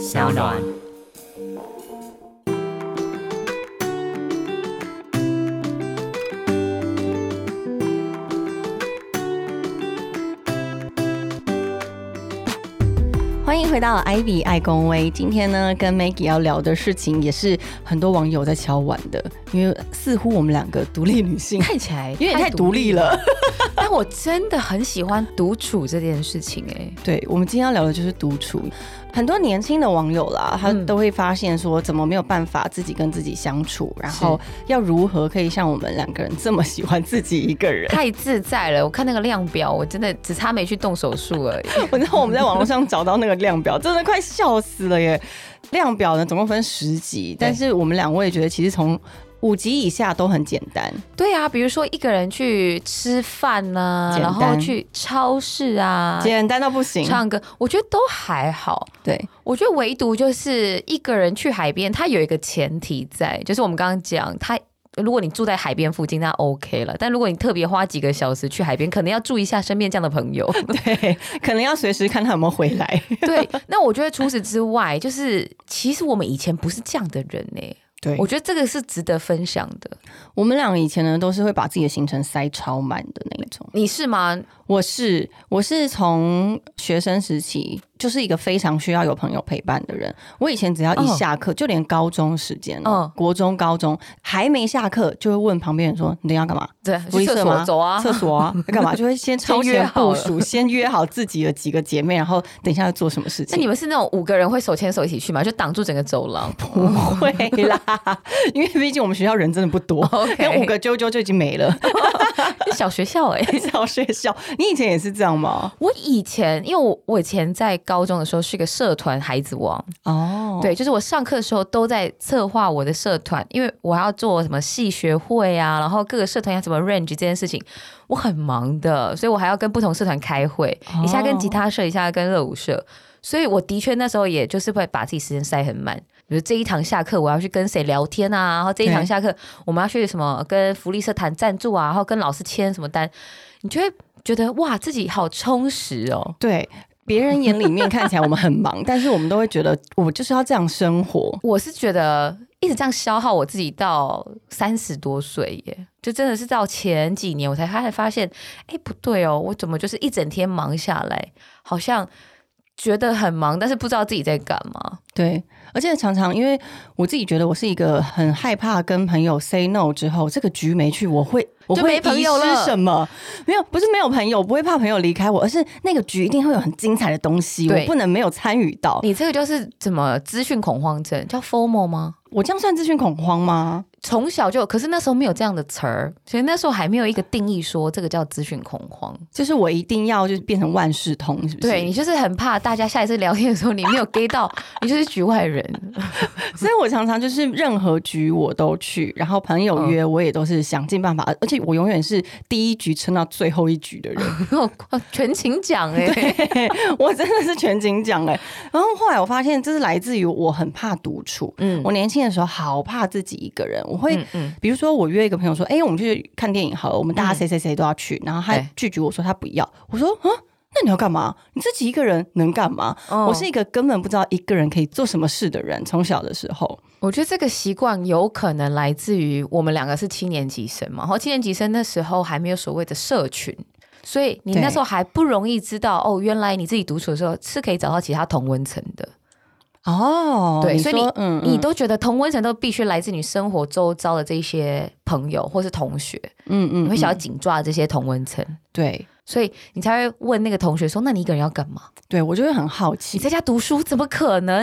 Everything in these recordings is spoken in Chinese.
小暖。欢迎回到 Ivy 爱公威。今天呢，跟 Maggie 要聊的事情，也是很多网友在敲碗的，因为似乎我们两个独立女性 看起来有点太独立了。但我真的很喜欢独处这件事情，哎，对，我们今天要聊的就是独处。很多年轻的网友啦，他都会发现说，怎么没有办法自己跟自己相处，然后要如何可以像我们两个人这么喜欢自己一个人，太自在了。我看那个量表，我真的只差没去动手术而已。我知道我们在网络上找到那个量表，真的快笑死了耶！量表呢，总共分十级，但是我们两位觉得其实从五级以下都很简单，对啊，比如说一个人去吃饭呢，然后去超市啊，简单到不行，唱歌，我觉得都还好。对，我觉得唯独就是一个人去海边，它有一个前提在，就是我们刚刚讲，他如果你住在海边附近，那 OK 了。但如果你特别花几个小时去海边，可能要注意一下身边这样的朋友，对，可能要随时看他有没有回来。对，那我觉得除此之外，就是其实我们以前不是这样的人呢。对，我觉得这个是值得分享的。我们两个以前呢，都是会把自己的行程塞超满的那种。你是吗？我是，我是从学生时期。就是一个非常需要有朋友陪伴的人。我以前只要一下课，就连高中时间，嗯，国中、高中还没下课，就会问旁边人说：“你等下干嘛？”对，去厕所走啊，厕所啊，干嘛？就会先超前部署，先约好自己的几个姐妹，然后等一下要做什么事情。那你们是那种五个人会手牵手一起去吗？就挡住整个走廊？不会啦，因为毕竟我们学校人真的不多，连五个啾啾就已经没了。小学校哎，小学校，你以前也是这样吗？我以前，因为我我以前在。高中的时候是个社团孩子王。哦，对，就是我上课的时候都在策划我的社团，因为我要做什么系学会啊，然后各个社团要怎么 range 这件事情，我很忙的，所以我还要跟不同社团开会，一下跟吉他社，一下跟热舞社，所以我的确那时候也就是会把自己时间塞很满，比如这一堂下课我要去跟谁聊天啊，然后这一堂下课我们要去什么跟福利社谈赞助啊，然后跟老师签什么单，你就会觉得哇自己好充实哦，对。别人眼里面看起来我们很忙，但是我们都会觉得我就是要这样生活。我是觉得一直这样消耗我自己到三十多岁耶，就真的是到前几年我才开始发现，哎，不对哦，我怎么就是一整天忙下来，好像觉得很忙，但是不知道自己在干嘛。对。而且常常，因为我自己觉得我是一个很害怕跟朋友 say no 之后，这个局没去，我会我会遗失什么？没有，不是没有朋友，不会怕朋友离开我，而是那个局一定会有很精彩的东西，我不能没有参与到。你这个就是怎么资讯恐慌症？叫 formal 吗？我这样算资讯恐慌吗？从小就，可是那时候没有这样的词儿，所以那时候还没有一个定义说这个叫资讯恐慌，就是我一定要就是变成万事通，是不是？对你就是很怕大家下一次聊天的时候你没有 get 到，你就是局外人。所以我常常就是任何局我都去，然后朋友约我也都是想尽办法，而且我永远是第一局撑到最后一局的人，全勤奖哎，我真的是全勤奖哎。然后后来我发现这是来自于我很怕独处，嗯，我年轻的时候好怕自己一个人。我会，比如说我约一个朋友说，哎，我们去看电影好了，我们大家谁谁谁都要去，然后他拒绝我说他不要，我说啊，那你要干嘛？你自己一个人能干嘛？我是一个根本不知道一个人可以做什么事的人。从小的时候，我觉得这个习惯有可能来自于我们两个是七年级生嘛，然后七年级生那时候还没有所谓的社群，所以你那时候还不容易知道哦，原来你自己独处的时候是可以找到其他同温层的。哦，对，所以你嗯你都觉得同温层都必须来自你生活周遭的这些朋友或是同学，嗯嗯，你会想要紧抓这些同温层，对，所以你才会问那个同学说：“那你一个人要干嘛？”对我就会很好奇，你在家读书怎么可能？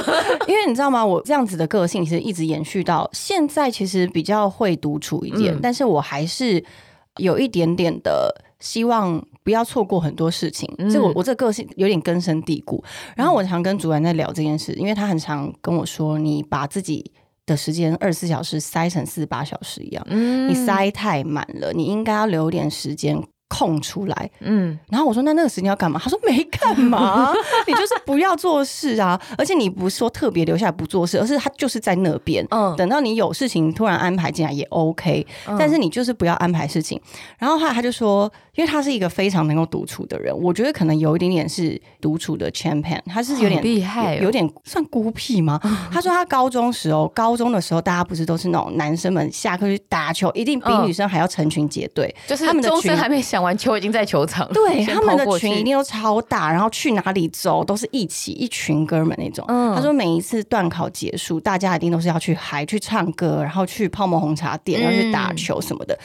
因为你知道吗？我这样子的个性其实一直延续到现在，其实比较会独处一点，但是我还是有一点点的希望。不要错过很多事情，这我我这个性有点根深蒂固。然后我常跟主管在聊这件事，因为他很常跟我说：“你把自己的时间二十四小时塞成四十八小时一样，嗯。你塞太满了，你应该要留点时间空出来，嗯，然后我说那那个时间要干嘛？他说没干嘛，你就是不要做事啊，而且你不是说特别留下来不做事，而是他就是在那边，嗯，等到你有事情突然安排进来也 OK，但是你就是不要安排事情。然后后来他就说，因为他是一个非常能够独处的人，我觉得可能有一点点是独处的 champion，他是有点厉害，有点算孤僻吗？他说他高中时候，高中的时候大家不是都是那种男生们下课去打球，一定比女生还要成群结队，就是他们的群还没想。完球已经在球场，对他们的群一定都超大，然后去哪里走都是一起一群哥们那种。他说每一次段考结束，大家一定都是要去嗨去唱歌，然后去泡沫红茶店，然后去打球什么的。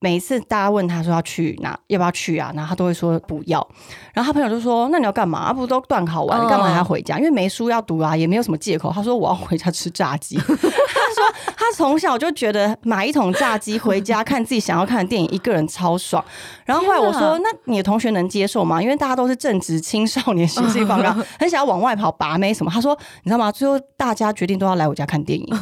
每一次大家问他说要去哪，要不要去啊？然后他都会说不要。然后他朋友就说：“那你要干嘛？不都断考完，你干嘛还要回家？因为没书要读啊，也没有什么借口。”他说：“我要回家吃炸鸡。”他说他从小就觉得买一桶炸鸡回家看自己想要看的电影，一个人超爽。然后后来我说：“那你的同学能接受吗？因为大家都是正值青少年，心性方刚，很想要往外跑拔妹什么。”他说：“你知道吗？最后大家决定都要来我家看电影。”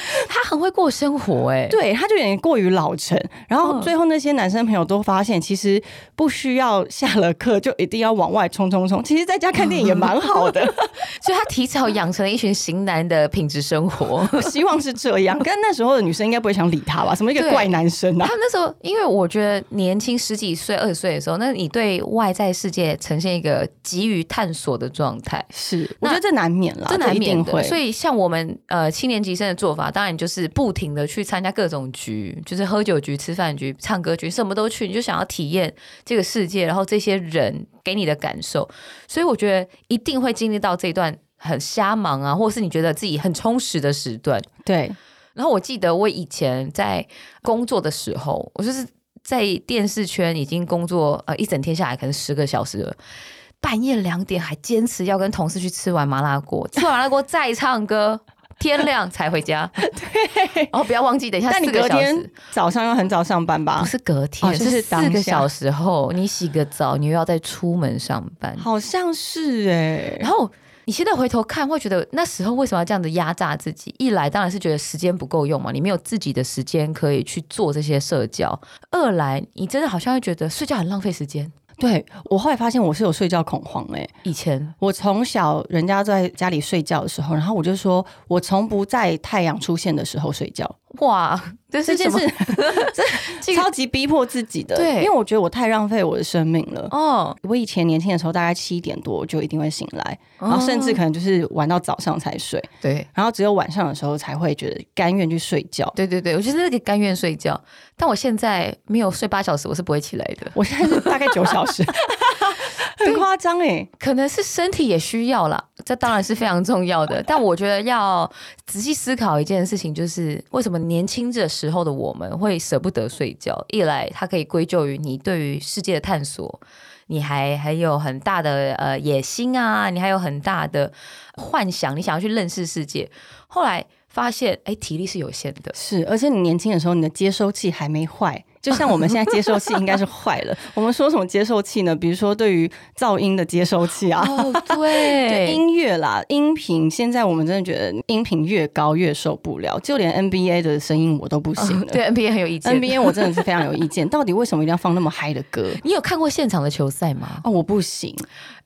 他很会过生活哎，对，他就有点过于老成。然后最后那些男生朋友都发现，其实不需要下了课就一定要往外冲冲冲。其实在家看电影也蛮好的，所以他提早养成了一群型男的品质生活。希望是这样。但那时候的女生应该不会想理他吧？什么一个怪男生啊？他那时候，因为我觉得年轻十几岁、二十岁的时候，那你对外在世界呈现一个急于探索的状态，是我觉得这难免了，这难免的。所以像我们呃七年级生的做法，当然就是不停的去参加各种局，就是喝酒局、吃饭局、唱歌局。什么都去，你就想要体验这个世界，然后这些人给你的感受，所以我觉得一定会经历到这段很瞎忙啊，或是你觉得自己很充实的时段。对。然后我记得我以前在工作的时候，我就是在电视圈已经工作呃一整天下来，可能十个小时了，半夜两点还坚持要跟同事去吃完麻辣锅，吃完麻辣锅再唱歌。天亮才回家，对，然后不要忘记，等一下。但你隔天早上要很早上班吧？不是隔天，是四个小时后，你洗个澡，你又要再出门上班。好像是哎。然后你现在回头看，会觉得那时候为什么要这样子压榨自己？一来当然是觉得时间不够用嘛，你没有自己的时间可以去做这些社交；二来你真的好像会觉得睡觉很浪费时间。对我后来发现我是有睡觉恐慌哎，以前我从小人家在家里睡觉的时候，然后我就说我从不在太阳出现的时候睡觉。哇，这件事 这超级逼迫自己的，对，因为我觉得我太浪费我的生命了。哦，我以前年轻的时候大概七点多就一定会醒来，然后甚至可能就是玩到早上才睡。对，然后只有晚上的时候才会觉得甘愿去睡觉。对对对，我觉得那个甘愿睡觉，但我现在没有睡八小时，我是不会起来的。我现在是大概九小时。很夸张哎，可能是身体也需要啦，这当然是非常重要的。但我觉得要仔细思考一件事情，就是为什么年轻的时候的我们会舍不得睡觉？一来，它可以归咎于你对于世界的探索，你还还有很大的呃野心啊，你还有很大的幻想，你想要去认识世界。后来发现，哎，体力是有限的，是，而且你年轻的时候，你的接收器还没坏。就像我们现在接收器应该是坏了。我们说什么接收器呢？比如说对于噪音的接收器啊，对，音乐啦，音频。现在我们真的觉得音频越高越受不了，就连 NBA 的声音我都不行了。对 NBA 很有意见，NBA 我真的是非常有意见。到底为什么一定要放那么嗨的歌？你有看过现场的球赛吗？哦，我不行。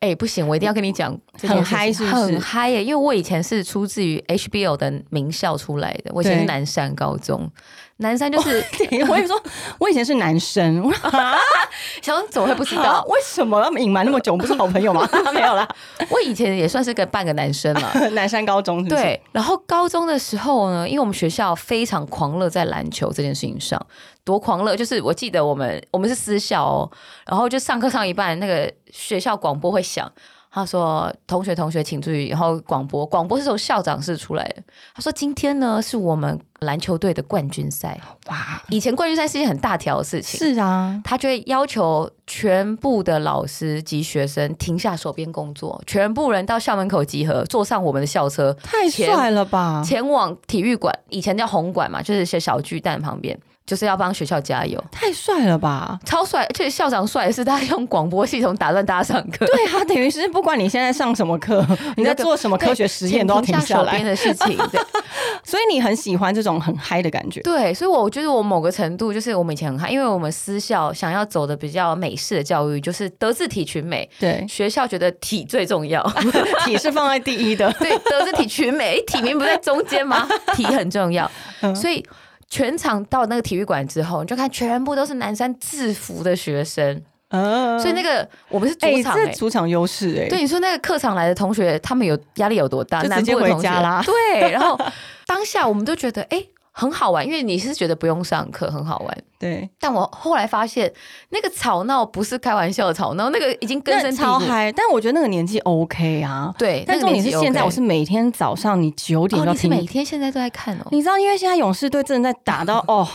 哎，不行，我一定要跟你讲，很嗨，是不是？很嗨耶！因为我以前是出自于 HBO 的名校出来的，我以前是南山高中。南山就是，我也说，我以前是男生，小怎么会不知道？为什么要隐瞒那么久？我们不是好朋友吗？没有啦，我以前也算是个半个男生了。南山高中对，然后高中的时候呢，因为我们学校非常狂热在篮球这件事情上，多狂热！就是我记得我们我们是私校哦，然后就上课上一半，那个学校广播会响。他说：“同学，同学，请注意。”然后广播，广播是从校长室出来的。他说：“今天呢，是我们篮球队的冠军赛。哇，以前冠军赛是一件很大条的事情。是啊，他就会要求全部的老师及学生停下手边工作，全部人到校门口集合，坐上我们的校车，太帅了吧！前往体育馆，以前叫红馆嘛，就是些小巨蛋旁边。就是要帮学校加油，太帅了吧，超帅！而且校长帅是他用广播系统打断大家上课。对啊等于是不管你现在上什么课，你在做什么科学实验，都要停下来的事情。所以你很喜欢这种很嗨的感觉。对，所以我觉得我某个程度就是我们以前很嗨，因为我们私校想要走的比较美式的教育，就是德智体群美。对，学校觉得体最重要，体是放在第一的。对，德智体群美，体名不在中间吗？体很重要，所以。全场到那个体育馆之后，你就看全部都是南山制服的学生，所以那个我们是主场，哎，主场优势哎。对，你说那个客场来的同学，他们有压力有多大？直接回家啦。对，然后当下我们都觉得，哎。很好玩，因为你是觉得不用上课很好玩，对。但我后来发现，那个吵闹不是开玩笑的吵闹，那个已经根深蒂固。超嗨！但我觉得那个年纪 OK 啊，对。但重点是现在，我是每天早上你九点要听，每天现在都在看哦。你知道，因为现在勇士队正在打到 哦，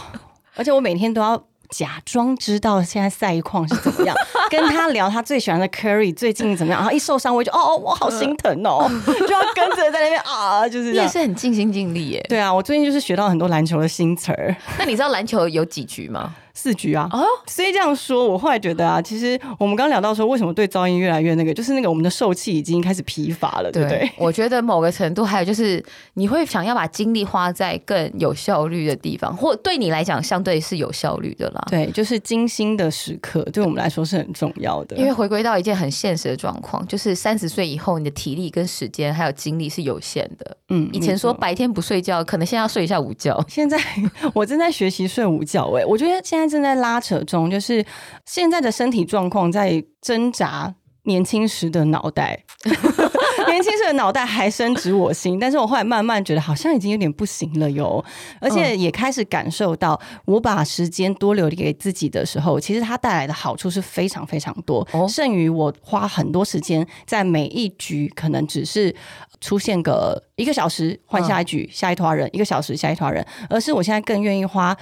而且我每天都要。假装知道现在赛况是怎么样，跟他聊他最喜欢的 Curry 最近怎么样，然后一受伤我就哦，我好心疼哦，就要跟着在那边啊，就是你也是很尽心尽力耶。对啊，我最近就是学到很多篮球的新词儿。那你知道篮球有几局吗？四局啊，哦所以这样说，我后来觉得啊，其实我们刚刚聊到说，为什么对噪音越来越那个，就是那个我们的受气已经开始疲乏了，对不对？我觉得某个程度还有就是，你会想要把精力花在更有效率的地方，或对你来讲相对是有效率的啦。对，就是精心的时刻，对我们来说是很重要的。因为回归到一件很现实的状况，就是三十岁以后，你的体力跟时间还有精力是有限的。嗯，以前说白天不睡觉，可能现在要睡一下午觉。现在 我正在学习睡午觉，哎，我觉得现在。正在拉扯中，就是现在的身体状况在挣扎。年轻时的脑袋，年轻时的脑袋还深植我心，但是我后来慢慢觉得好像已经有点不行了哟，而且也开始感受到，我把时间多留给自己的时候，其实它带来的好处是非常非常多，剩余我花很多时间在每一局可能只是出现个一个小时换下一局下一团人，一个小时下一团人，而是我现在更愿意花。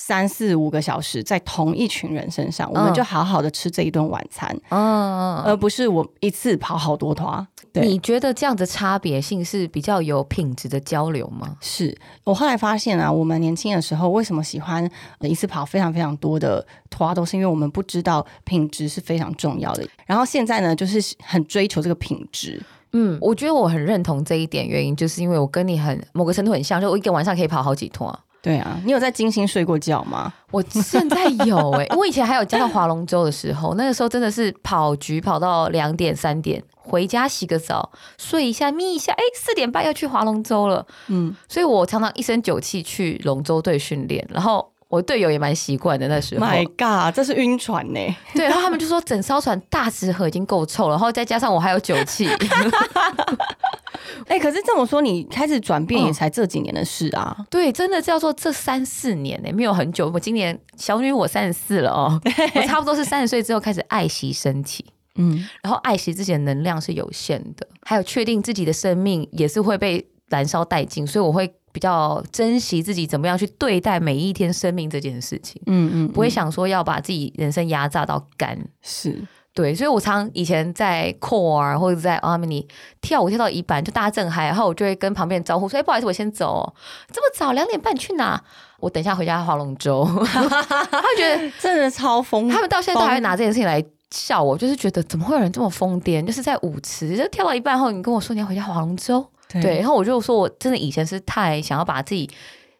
三四五个小时在同一群人身上，我们就好好的吃这一顿晚餐，嗯，而不是我一次跑好多团。你觉得这样的差别性是比较有品质的交流吗？是我后来发现啊，我们年轻的时候为什么喜欢一次跑非常非常多的团，都是因为我们不知道品质是非常重要的。然后现在呢，就是很追求这个品质。嗯，我觉得我很认同这一点，原因就是因为我跟你很某个程度很像，就我一个晚上可以跑好几团。对啊，你有在精心睡过觉吗？我现在有哎，我以前还有加到划龙舟的时候，那个时候真的是跑局跑到两点三点，回家洗个澡，睡一下眯一下，哎，四点半要去划龙舟了。嗯，所以我常常一身酒气去龙舟队训练，然后我队友也蛮习惯的。那时候，My God，这是晕船呢。对，然后他们就说整艘船大纸盒已经够臭了，然后再加上我还有酒气。哎，可是这么说，你开始转变也才这几年的事啊？对，真的叫做这三四年呢，没有很久。我今年小女我三十四了哦，我差不多是三十岁之后开始爱惜身体，嗯，然后爱惜自己的能量是有限的，还有确定自己的生命也是会被燃烧殆尽，所以我会比较珍惜自己怎么样去对待每一天生命这件事情，嗯嗯，不会想说要把自己人生压榨到干，是。对，所以我常以前在 core 或者在 army 跳舞跳到一半，就大家正嗨，然后我就会跟旁边招呼说：“哎，不好意思，我先走。这么早，两点半去哪？我等一下回家划龙舟。”他觉得真的超疯，他们到现在都还会拿这件事情来笑我，就是觉得怎么会有人这么疯癫？就是在舞池就跳到一半后，你跟我说你要回家划龙舟，对，然后我就说我真的以前是太想要把自己。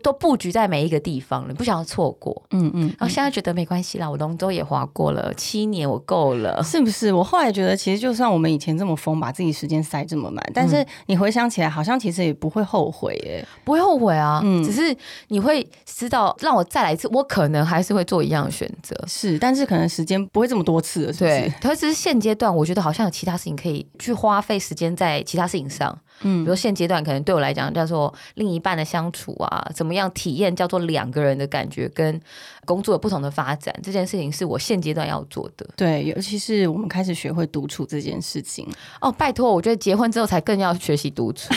都布局在每一个地方了，不想要错过。嗯嗯，然后现在觉得没关系啦，我龙舟也划过了七年，我够了，是不是？我后来觉得，其实就算我们以前这么疯，把自己时间塞这么满，但是你回想起来，好像其实也不会后悔耶，不会后悔啊。嗯，只是你会知道，让我再来一次，我可能还是会做一样的选择。是，但是可能时间不会这么多次了，是不是？可只是现阶段，我觉得好像有其他事情可以去花费时间在其他事情上。嗯，比如现阶段可能对我来讲叫做另一半的相处啊，怎么样体验叫做两个人的感觉跟工作不同的发展，这件事情是我现阶段要做的。对，尤其是我们开始学会独处这件事情。哦，拜托，我觉得结婚之后才更要学习独处。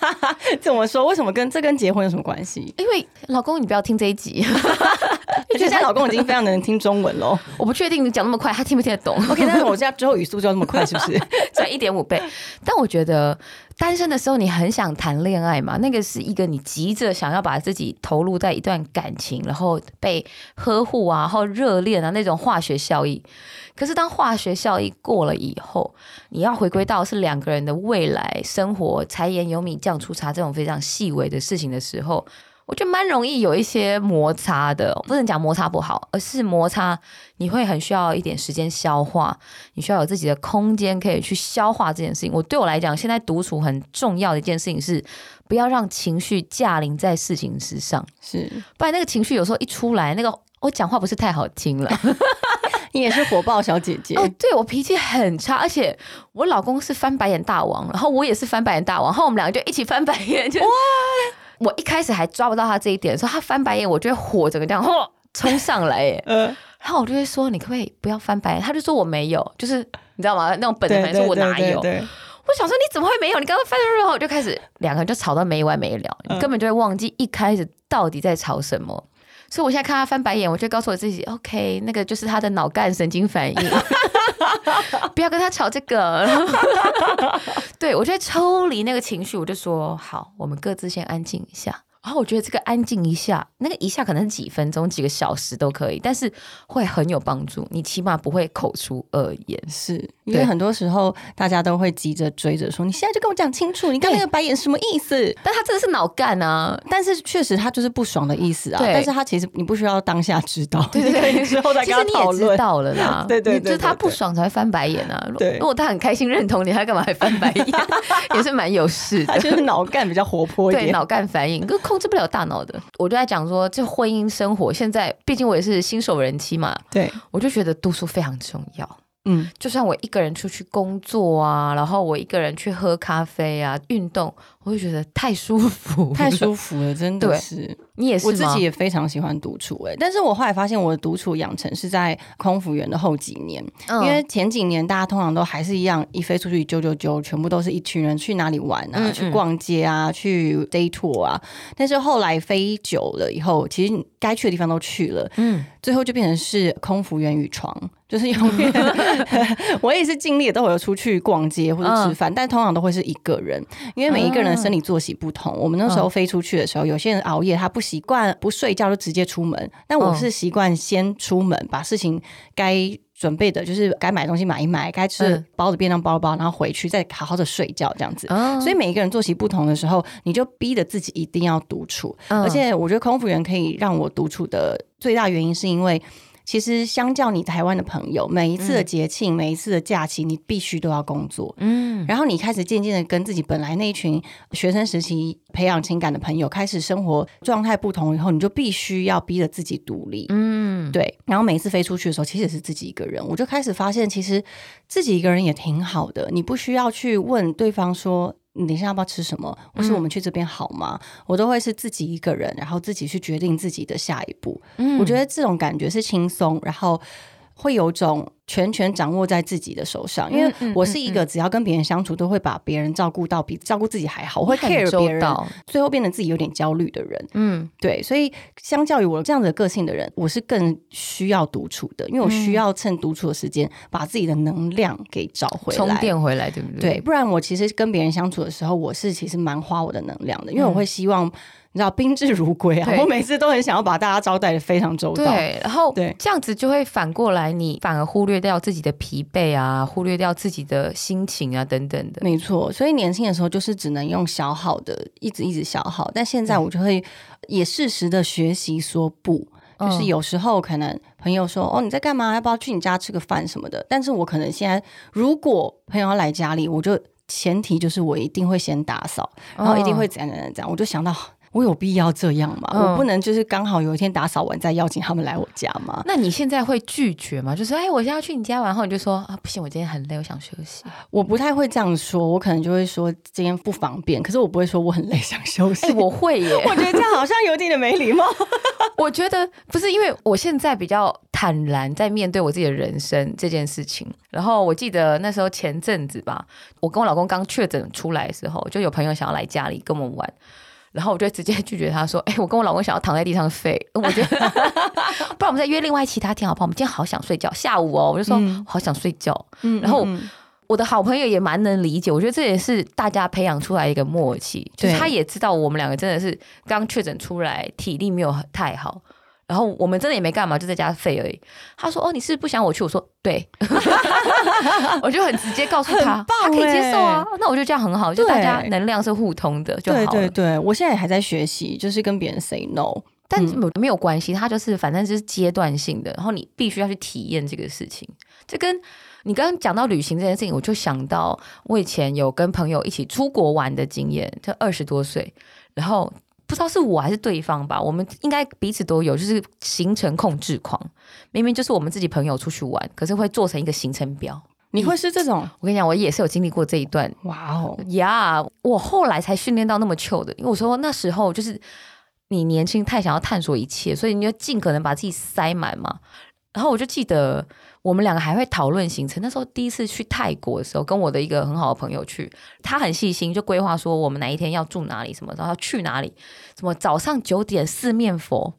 怎么说？为什么跟这跟结婚有什么关系？因为老公，你不要听这一集。因而且现在老公已经非常能听中文喽。我不确定你讲那么快，他听不听得懂？OK，但是 我现在之后语速就要那么快，是不是？转一点五倍。但我觉得单身的时候，你很想谈恋爱嘛？那个是一个你急着想要把自己投入在一段感情，然后被呵护啊，然后热恋啊那种化学效益。可是当化学效益过了以后，你要回归到是两个人的未来生活，柴盐油米酱醋茶这种非常细微的事情的时候。我觉得蛮容易有一些摩擦的，不能讲摩擦不好，而是摩擦你会很需要一点时间消化，你需要有自己的空间可以去消化这件事情。我对我来讲，现在独处很重要的一件事情是，不要让情绪驾临在事情之上，是，不然那个情绪有时候一出来，那个我讲话不是太好听了。你也是火爆小姐姐 哦，对我脾气很差，而且我老公是翻白眼大王，然后我也是翻白眼大王，然后我们两个就一起翻白眼，就哇。我一开始还抓不到他这一点，说他翻白眼，我就会火整个这样嚯 冲上来，哎，然后我就会说你可不可以不要翻白眼？他就说我没有，就是你知道吗？那种本能反应说我哪有？我想说你怎么会没有？你刚刚翻的时候，我就开始两个人就吵到没完没了，你根本就会忘记一开始到底在吵什么。所以我现在看他翻白眼，我就告诉我自己，OK，那个就是他的脑干神经反应，不要跟他吵这个。对我就抽离那个情绪，我就说好，我们各自先安静一下。然后我觉得这个安静一下，那个一下可能几分钟、几个小时都可以，但是会很有帮助。你起码不会口出恶言，是因为很多时候大家都会急着追着说：“你现在就跟我讲清楚，你刚那个白眼什么意思？”但他真的是脑干啊！但是确实他就是不爽的意思啊。但是他其实你不需要当下知道，对对对，之后再跟他讨论。知道了啦，对对对，就是他不爽才会翻白眼啊。对，如果他很开心认同你，他干嘛还翻白眼？也是蛮有事的，就是脑干比较活泼一点，脑干反应，可控制不了大脑的。我就在讲说，这婚姻生活现在，毕竟我也是新手人妻嘛，对我就觉得读书非常重要。嗯，就算我一个人出去工作啊，然后我一个人去喝咖啡啊，运动，我就觉得太舒服，太舒服了，真的是。你也是我自己也非常喜欢独处哎，但是我后来发现我的独处养成是在空服员的后几年，因为前几年大家通常都还是一样，一飞出去啾啾啾，全部都是一群人去哪里玩啊，去逛街啊，去 day tour 啊。但是后来飞久了以后，其实该去的地方都去了，嗯，最后就变成是空服员与床，就是永远 我也是尽力都有出去逛街或者吃饭，但通常都会是一个人，因为每一个人的生理作息不同。我们那时候飞出去的时候，有些人熬夜，他不。习惯不睡觉就直接出门，但我是习惯先出门，把事情该准备的，就是该买东西买一买，该吃包的便当包包，然后回去再好好的睡觉这样子。所以每一个人作息不同的时候，你就逼着自己一定要独处。而且我觉得空服员可以让我独处的最大原因，是因为。其实，相较你台湾的朋友，每一次的节庆，每一次的假期，你必须都要工作。嗯，然后你开始渐渐的跟自己本来那一群学生时期培养情感的朋友开始生活状态不同以后，你就必须要逼着自己独立。嗯，对。然后每一次飞出去的时候，其实是自己一个人，我就开始发现，其实自己一个人也挺好的。你不需要去问对方说。你等一下要不要吃什么？或是我们去这边好吗？我都会是自己一个人，然后自己去决定自己的下一步。嗯，我觉得这种感觉是轻松，然后会有种。全权掌握在自己的手上，因为我是一个只要跟别人相处，都会把别人照顾到比照顾自己还好，我会 care 别人，最后变得自己有点焦虑的人。嗯，对，所以相较于我这样的个性的人，我是更需要独处的，因为我需要趁独处的时间把自己的能量给找回来，充电回来，对不对？对，不然我其实跟别人相处的时候，我是其实蛮花我的能量的，因为我会希望你知道宾至如归啊，我每次都很想要把大家招待的非常周到，对，然后对这样子就会反过来，你反而忽略。掉自己的疲惫啊，忽略掉自己的心情啊，等等的。没错，所以年轻的时候就是只能用消耗的，一直一直消耗。但现在我就会也适时的学习说不，就是有时候可能朋友说哦你在干嘛，要不要去你家吃个饭什么的。但是我可能现在如果朋友要来家里，我就前提就是我一定会先打扫，然后一定会怎样怎样怎样。我就想到。我有必要这样吗？我不能就是刚好有一天打扫完再邀请他们来我家吗？那你现在会拒绝吗？就是哎，我现在要去你家玩，然后你就说啊，不行，我今天很累，我想休息。我不太会这样说，我可能就会说今天不方便。可是我不会说我很累，想休息。我会耶，我觉得这样好像有点的没礼貌。我觉得不是，因为我现在比较坦然在面对我自己的人生这件事情。然后我记得那时候前阵子吧，我跟我老公刚确诊出来的时候，就有朋友想要来家里跟我们玩。然后我就直接拒绝他说：“哎，我跟我老公想要躺在地上睡，我觉得 不然我们再约另外其他天好不好？我们今天好想睡觉，下午哦，我就说好想睡觉。嗯，然后我的好朋友也蛮能理解，我觉得这也是大家培养出来一个默契，就是他也知道我们两个真的是刚确诊出来，体力没有太好。然后我们真的也没干嘛，就在家废而已。他说：“哦，你是不想我去？”我说：“对。”我就很直接告诉他，他可以接受啊。那我觉得这样很好，就大家能量是互通的就好了。对对对，我现在还在学习，就是跟别人 say no，但没有关系，他就是反正就是阶段性的。然后你必须要去体验这个事情。这跟你刚刚讲到旅行这件事情，我就想到我以前有跟朋友一起出国玩的经验，就二十多岁，然后。不知道是我还是对方吧，我们应该彼此都有，就是行程控制狂。明明就是我们自己朋友出去玩，可是会做成一个行程表。你会是这种？我跟你讲，我也是有经历过这一段。哇哦呀！我后来才训练到那么糗的，因为我说那时候就是你年轻太想要探索一切，所以你就尽可能把自己塞满嘛。然后我就记得。我们两个还会讨论行程。那时候第一次去泰国的时候，跟我的一个很好的朋友去，他很细心，就规划说我们哪一天要住哪里，什么然后要去哪里，什么早上九点四面佛，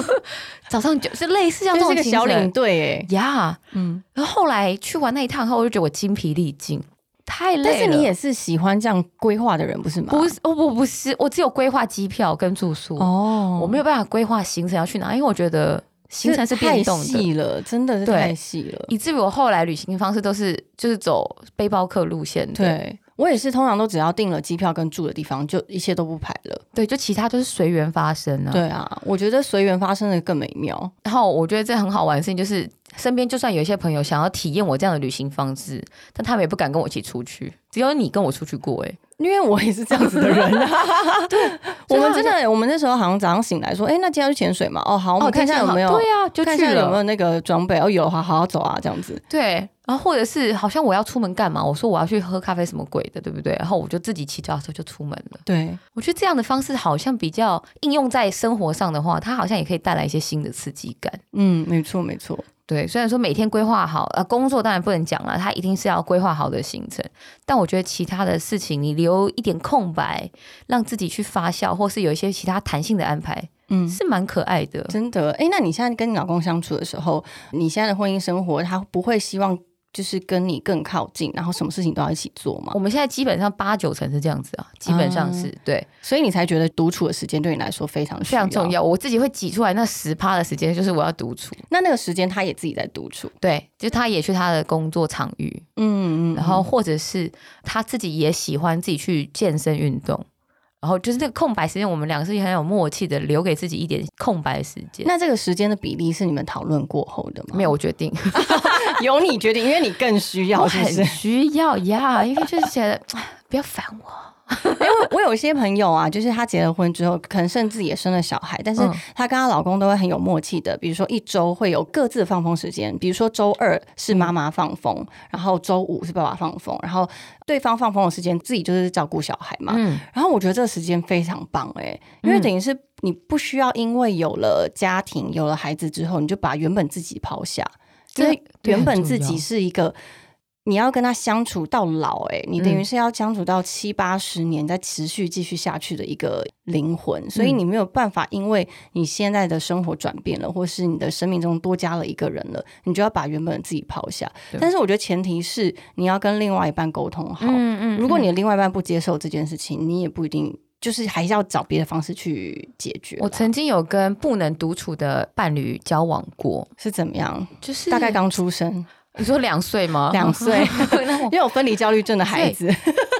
早上九是类似像这种小领队哎呀，嗯。然后后来去完那一趟后，我就觉得我精疲力尽，太累了。但是你也是喜欢这样规划的人，不是吗？不是，哦不不是，我只有规划机票跟住宿哦，我没有办法规划行程要去哪，因为我觉得。行程是变动的，真的是太细了，以至于我后来旅行方式都是就是走背包客路线。对我也是，通常都只要订了机票跟住的地方，就一切都不排了。对，就其他都是随缘发生啊。对啊，我觉得随缘发生的更美妙。然后我觉得这很好玩的事情就是，身边就算有一些朋友想要体验我这样的旅行方式，但他们也不敢跟我一起出去。只有你跟我出去过，哎。因为我也是这样子的人，对，我们真的，我们那时候好像早上醒来说，哎，那今天要去潜水嘛？哦，好，我们看一下有没有，对啊，就看一下有没有那个装备，哦，有的话好好走啊，这样子。对，然后或者是好像我要出门干嘛？我说我要去喝咖啡，什么鬼的，对不对？然后我就自己骑脚踏车就出门了。对，我觉得这样的方式好像比较应用在生活上的话，它好像也可以带来一些新的刺激感。嗯，没错，没错。对，虽然说每天规划好，呃，工作当然不能讲了，他一定是要规划好的行程。但我觉得其他的事情，你留一点空白，让自己去发酵，或是有一些其他弹性的安排，嗯，是蛮可爱的。真的，哎，那你现在跟你老公相处的时候，你现在的婚姻生活，他不会希望？就是跟你更靠近，然后什么事情都要一起做嘛。我们现在基本上八九成是这样子啊，基本上是对，所以你才觉得独处的时间对你来说非常非常重要。我自己会挤出来那十趴的时间，就是我要独处。那那个时间他也自己在独处，对，就他也去他的工作场域，嗯嗯，然后或者是他自己也喜欢自己去健身运动。然后就是那个空白时间，我们两个是很有默契的，留给自己一点空白时间。那这个时间的比例是你们讨论过后的吗？没有，我决定，由你决定，因为你更需要，很需要呀，因为就是觉得 不要烦我。因为我有一些朋友啊，就是她结了婚之后，可能甚至也生了小孩，但是她跟她老公都会很有默契的。比如说一周会有各自放风时间，比如说周二是妈妈放风，然后周五是爸爸放风，然后对方放风的时间自己就是照顾小孩嘛。然后我觉得这个时间非常棒哎，因为等于是你不需要因为有了家庭、有了孩子之后，你就把原本自己抛下，因为原本自己是一个。你要跟他相处到老，哎，你等于是要相处到七八十年，再持续继续下去的一个灵魂，所以你没有办法，因为你现在的生活转变了，或是你的生命中多加了一个人了，你就要把原本的自己抛下。但是我觉得前提是你要跟另外一半沟通好。嗯嗯。如果你的另外一半不接受这件事情，你也不一定，就是还是要找别的方式去解决。我曾经有跟不能独处的伴侣交往过，是怎么样？就是大概刚出生。你说两岁吗？两岁，因为我分离焦虑症的孩子，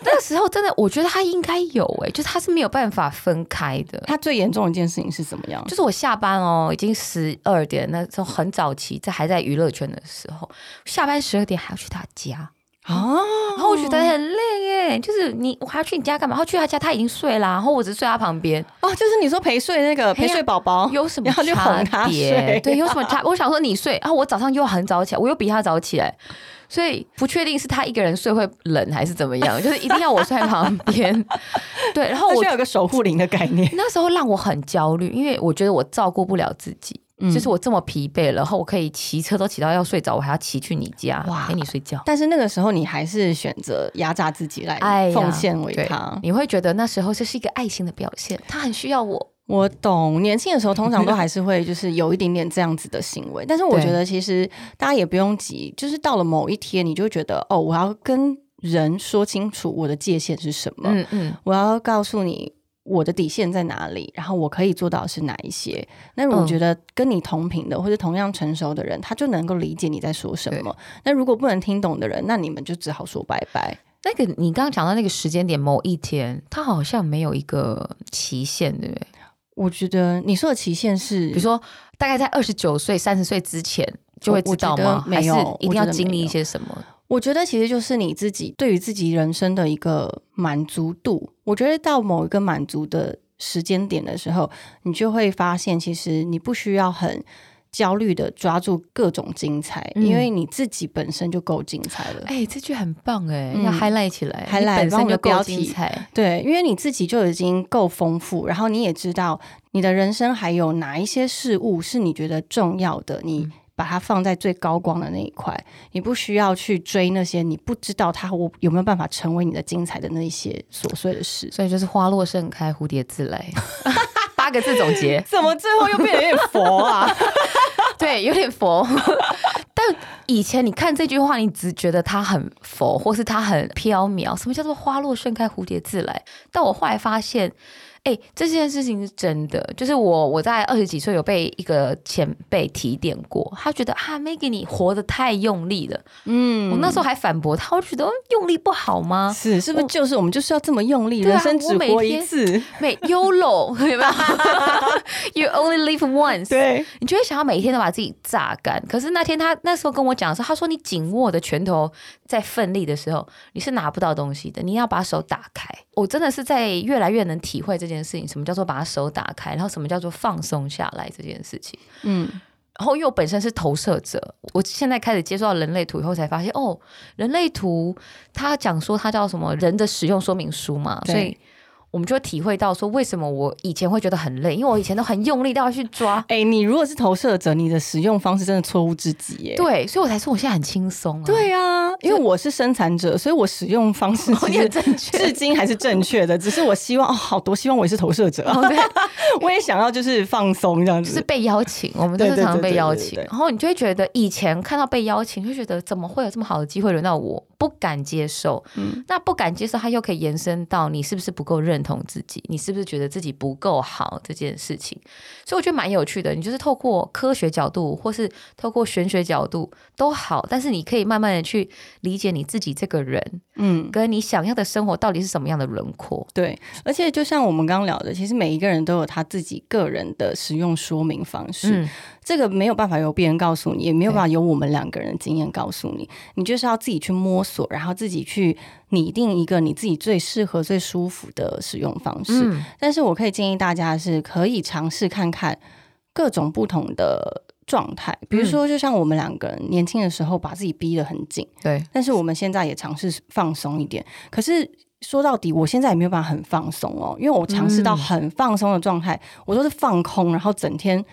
那个时候真的，我觉得他应该有哎，就是他是没有办法分开的。他最严重的一件事情是怎么样？就是我下班哦，已经十二点，那时候很早期，在还在娱乐圈的时候，下班十二点还要去他家。哦，然后我觉得很累耶，就是你我还要去你家干嘛？然后去他家他已经睡啦，然后我只是睡他旁边。哦，就是你说陪睡那个陪睡宝宝有什么差别？对，有什么差？我想说你睡，然后我早上又很早起来，我又比他早起来，所以不确定是他一个人睡会冷还是怎么样，就是一定要我睡在旁边。对，然后我有个守护灵的概念，那时候让我很焦虑，因为我觉得我照顾不了自己。就是我这么疲惫，然后我可以骑车都骑到要睡着，我还要骑去你家陪你睡觉。但是那个时候你还是选择压榨自己来奉献为他，你会觉得那时候这是一个爱心的表现，他很需要我。我懂，年轻的时候通常都还是会就是有一点点这样子的行为，但是我觉得其实大家也不用急，就是到了某一天，你就觉得哦，我要跟人说清楚我的界限是什么，嗯嗯，我要告诉你。我的底线在哪里？然后我可以做到是哪一些？那我觉得跟你同频的或者同样成熟的人，他就能够理解你在说什么。那如果不能听懂的人，那你们就只好说拜拜。那个你刚刚讲到那个时间点，某一天，他好像没有一个期限，对不对？我觉得你说的期限是，比如说大概在二十九岁、三十岁之前就会知道吗？还是一定要经历一些什么？我觉得其实就是你自己对于自己人生的一个满足度。我觉得到某一个满足的时间点的时候，你就会发现，其实你不需要很焦虑的抓住各种精彩，因为你自己本身就够精彩了。哎，这句很棒哎，要 highlight 起来，highlight 本身就够精彩。对，因为你自己就已经够丰富，然后你也知道你的人生还有哪一些事物是你觉得重要的，你。把它放在最高光的那一块，你不需要去追那些你不知道它我有没有办法成为你的精彩的那一些琐碎的事。所以就是花落盛开，蝴蝶自来，八个字总结。怎么最后又变得有点佛啊？对，有点佛。但以前你看这句话，你只觉得它很佛，或是它很飘渺。什么叫做花落盛开，蝴蝶自来？但我后来发现。哎，这件事情是真的，就是我我在二十几岁有被一个前辈提点过，他觉得啊，Maggie 你活得太用力了。嗯，我那时候还反驳他，我觉得用力不好吗？是，是不是就是我们就是要这么用力？人生只活一次，每 YOLO，对吧？You only live once。对，你就会想要每一天都把自己榨干。可是那天他那时候跟我讲的时候，他说你紧握的拳头在奋力的时候，你是拿不到东西的，你要把手打开。我真的是在越来越能体会这件事情，什么叫做把手打开，然后什么叫做放松下来这件事情。嗯，然后因为我本身是投射者，我现在开始接触到人类图以后，才发现哦，人类图它讲说它叫什么人的使用说明书嘛，所以。我们就会体会到说，为什么我以前会觉得很累，因为我以前都很用力，都要去抓。哎，你如果是投射者，你的使用方式真的错误至极耶。对，所以我才说我现在很轻松啊。对啊，因为我是生产者，所以我使用方式其实正确，至今还是正确的。只是我希望哦，好多希望我也是投射者，我也想要就是放松这样子，就是被邀请。我们都是常常被邀请，然后你就会觉得以前看到被邀请，就觉得怎么会有这么好的机会轮到我？不敢接受，嗯，那不敢接受，它又可以延伸到你是不是不够认同自己，你是不是觉得自己不够好这件事情，所以我觉得蛮有趣的。你就是透过科学角度，或是透过玄学角度都好，但是你可以慢慢的去理解你自己这个人，嗯，跟你想要的生活到底是什么样的轮廓。对，而且就像我们刚刚聊的，其实每一个人都有他自己个人的使用说明方式。这个没有办法由别人告诉你，也没有办法由我们两个人的经验告诉你，你就是要自己去摸索，然后自己去拟定一个你自己最适合、最舒服的使用方式。但是我可以建议大家是可以尝试看看各种不同的状态，比如说，就像我们两个人年轻的时候把自己逼得很紧，对，但是我们现在也尝试放松一点。可是说到底，我现在也没有办法很放松哦，因为我尝试到很放松的状态，我都是放空，然后整天。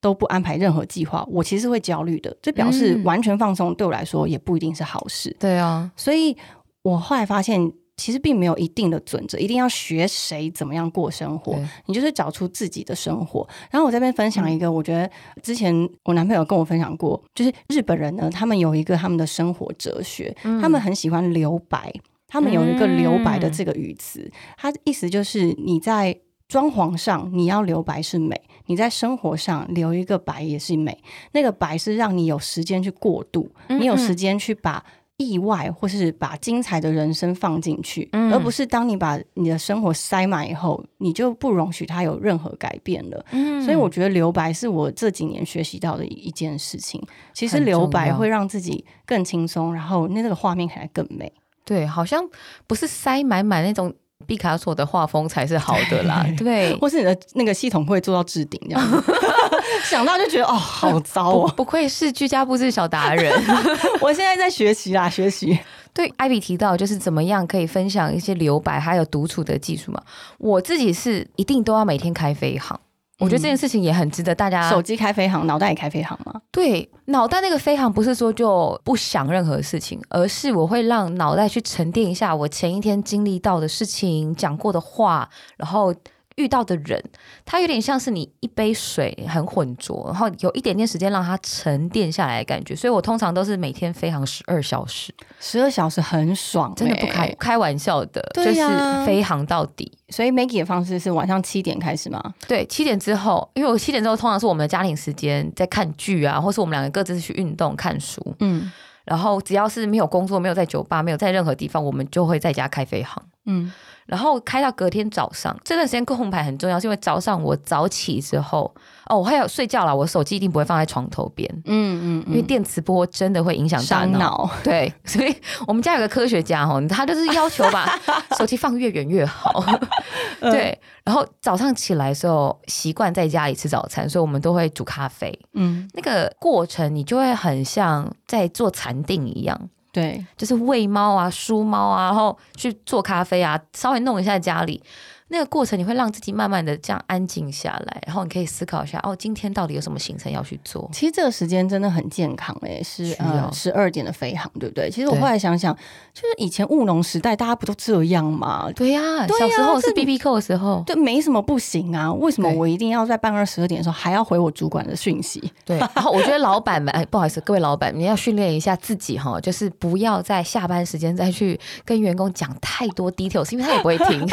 都不安排任何计划，我其实会焦虑的。这表示完全放松对我来说也不一定是好事。对啊，所以我后来发现，其实并没有一定的准则，一定要学谁怎么样过生活。你就是找出自己的生活。然后我这边分享一个，我觉得之前我男朋友跟我分享过，就是日本人呢，他们有一个他们的生活哲学，他们很喜欢留白，他们有一个留白的这个语词，它意思就是你在。装潢上你要留白是美，你在生活上留一个白也是美。那个白是让你有时间去过渡，你有时间去把意外或是把精彩的人生放进去，而不是当你把你的生活塞满以后，你就不容许它有任何改变了。所以我觉得留白是我这几年学习到的一件事情。其实留白会让自己更轻松，然后那那个画面看起来更美。对，好像不是塞满满那种。毕卡索的画风才是好的啦，对，或是你的那个系统会做到置顶这样，想到就觉得哦，好糟哦，不愧是居家布置小达人，我现在在学习啦，学习。对，艾比提到就是怎么样可以分享一些留白还有独处的技术嘛，我自己是一定都要每天开飞航。我觉得这件事情也很值得大家。手机开飞行，脑袋也开飞行吗？对，脑袋那个飞行不是说就不想任何事情，而是我会让脑袋去沉淀一下我前一天经历到的事情、讲过的话，然后遇到的人，他有点像是你一杯水很浑浊，然后有一点点时间让它沉淀下来的感觉。所以我通常都是每天飞航十二小时，十二小时很爽，真的不开开玩笑的，就是飞航到底。所以 Maggie 的方式是晚上七点开始吗？对，七点之后，因为我七点之后通常是我们的家庭时间，在看剧啊，或是我们两个各自去运动、看书。嗯，然后只要是没有工作、没有在酒吧、没有在任何地方，我们就会在家开飞航。嗯。然后开到隔天早上，这段时间控牌很重要，是因为早上我早起之后，哦，我还有睡觉了，我手机一定不会放在床头边，嗯嗯，因为电磁波真的会影响大脑，对，所以我们家有个科学家哦，他就是要求把手机放越远越好，对。然后早上起来的时候，习惯在家里吃早餐，所以我们都会煮咖啡，嗯，那个过程你就会很像在做禅定一样。对，就是喂猫啊、梳猫啊，然后去做咖啡啊，稍微弄一下家里。那个过程你会让自己慢慢的这样安静下来，然后你可以思考一下，哦，今天到底有什么行程要去做？其实这个时间真的很健康诶，是呃十二点的飞航，对不对？其实我后来想想，就是以前务农时代，大家不都这样吗？对呀，小时候是 B B 扣的时候，对，没什么不行啊。为什么我一定要在半夜十二点的时候还要回我主管的讯息？对，然后我觉得老板们，哎，不好意思，各位老板，你要训练一下自己哈，就是不要在下班时间再去跟员工讲太多 details，因为他也不会听。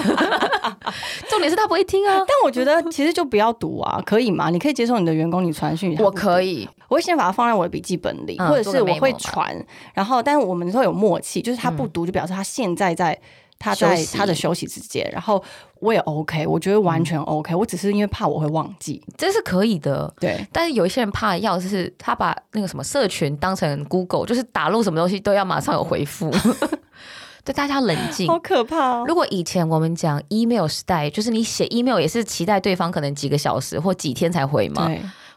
重点是他不会听啊，但我觉得其实就不要读啊，可以吗？你可以接受你的员工你传讯，我可以，我会先把它放在我的笔记本里，或者是我会传，然后但是我们都有默契，就是他不读就表示他现在在他在他的休息时间，然后我也 OK，我觉得完全 OK，我只是因为怕我会忘记，这是可以的，对。但是有一些人怕要是他把那个什么社群当成 Google，就是打入什么东西都要马上有回复。对大家冷静，好可怕。如果以前我们讲 email 时代，就是你写 email 也是期待对方可能几个小时或几天才回嘛。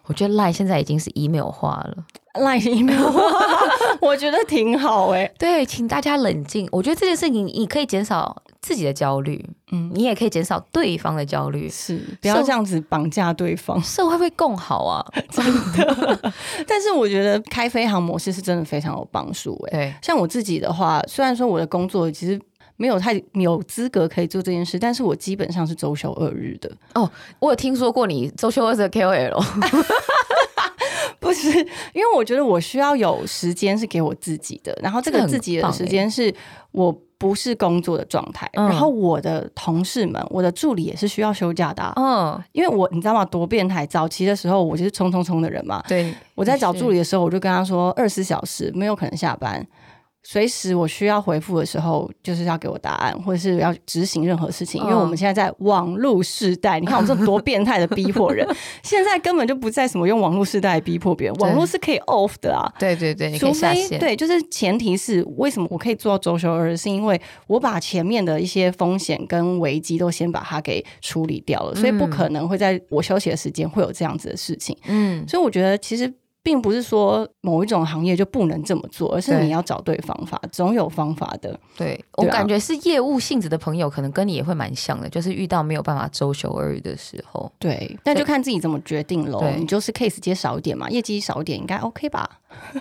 我觉得 line 现在已经是 email 化了，line email 化，我觉得挺好哎。对，请大家冷静。我觉得这件事情你可以减少。自己的焦虑，嗯，你也可以减少对方的焦虑，是不要这样子绑架对方，社会会更好啊，真的。但是我觉得开飞航模式是真的非常有帮助，哎，对。像我自己的话，虽然说我的工作其实没有太有资格可以做这件事，但是我基本上是周休二日的。哦，我有听说过你周休二日的 KOL，不是，因为我觉得我需要有时间是给我自己的，然后这个自己的时间是我。不是工作的状态，然后我的同事们，我的助理也是需要休假的。嗯，因为我你知道吗？多变态！早期的时候，我就是冲冲冲的人嘛。对，我在找助理的时候，我就跟他说，二十四小时没有可能下班。随时我需要回复的时候，就是要给我答案，或者是要执行任何事情。因为我们现在在网络时代，你看我们这多变态的逼迫人，现在根本就不在什么用网络时代逼迫别人，网络是可以 off 的啊。对对对，除非对，就是前提是为什么我可以做到周休二日，是因为我把前面的一些风险跟危机都先把它给处理掉了，所以不可能会在我休息的时间会有这样子的事情。嗯，所以我觉得其实。并不是说某一种行业就不能这么做，而是你要找对方法，总有方法的。对我感觉是业务性质的朋友，可能跟你也会蛮像的，就是遇到没有办法周休二日的时候，对，那就看自己怎么决定喽。你就是 case 接少一点嘛，业绩少一点应该 OK 吧？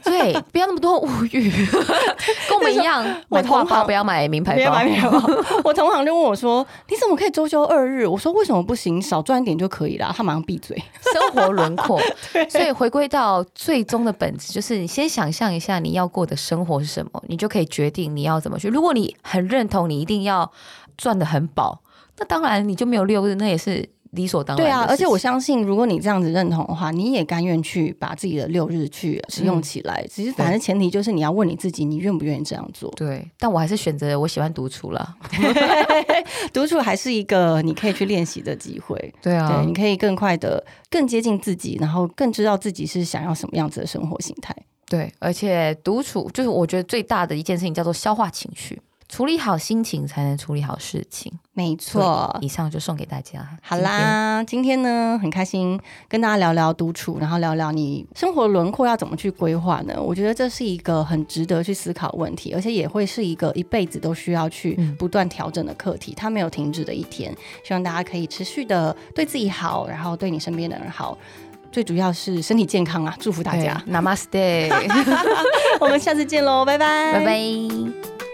对，不要那么多物欲，跟我们一样。我同行不要买名牌包，我同行就问我说：“你怎么可以周休二日？”我说：“为什么不行？少赚一点就可以了。”他马上闭嘴。生活轮廓，所以回归到最终的本质，就是你先想象一下你要过的生活是什么，你就可以决定你要怎么去。如果你很认同，你一定要赚得很饱，那当然你就没有六日，那也是。理所当然。对啊，而且我相信，如果你这样子认同的话，你也甘愿去把自己的六日去使用起来。其实，反正前提就是你要问你自己，你愿不愿意这样做？对，但我还是选择我喜欢独处了。独处还是一个你可以去练习的机会。对啊，你可以更快的、更接近自己，然后更知道自己是想要什么样子的生活形态。对，而且独处就是我觉得最大的一件事情，叫做消化情绪。处理好心情，才能处理好事情。没错，以上就送给大家。好啦，今天呢很开心跟大家聊聊独处，然后聊聊你生活轮廓要怎么去规划呢？我觉得这是一个很值得去思考问题，而且也会是一个一辈子都需要去不断调整的课题。它没有停止的一天，希望大家可以持续的对自己好，然后对你身边的人好，最主要是身体健康啊！祝福大家，Namaste，我们下次见喽，拜拜，拜拜。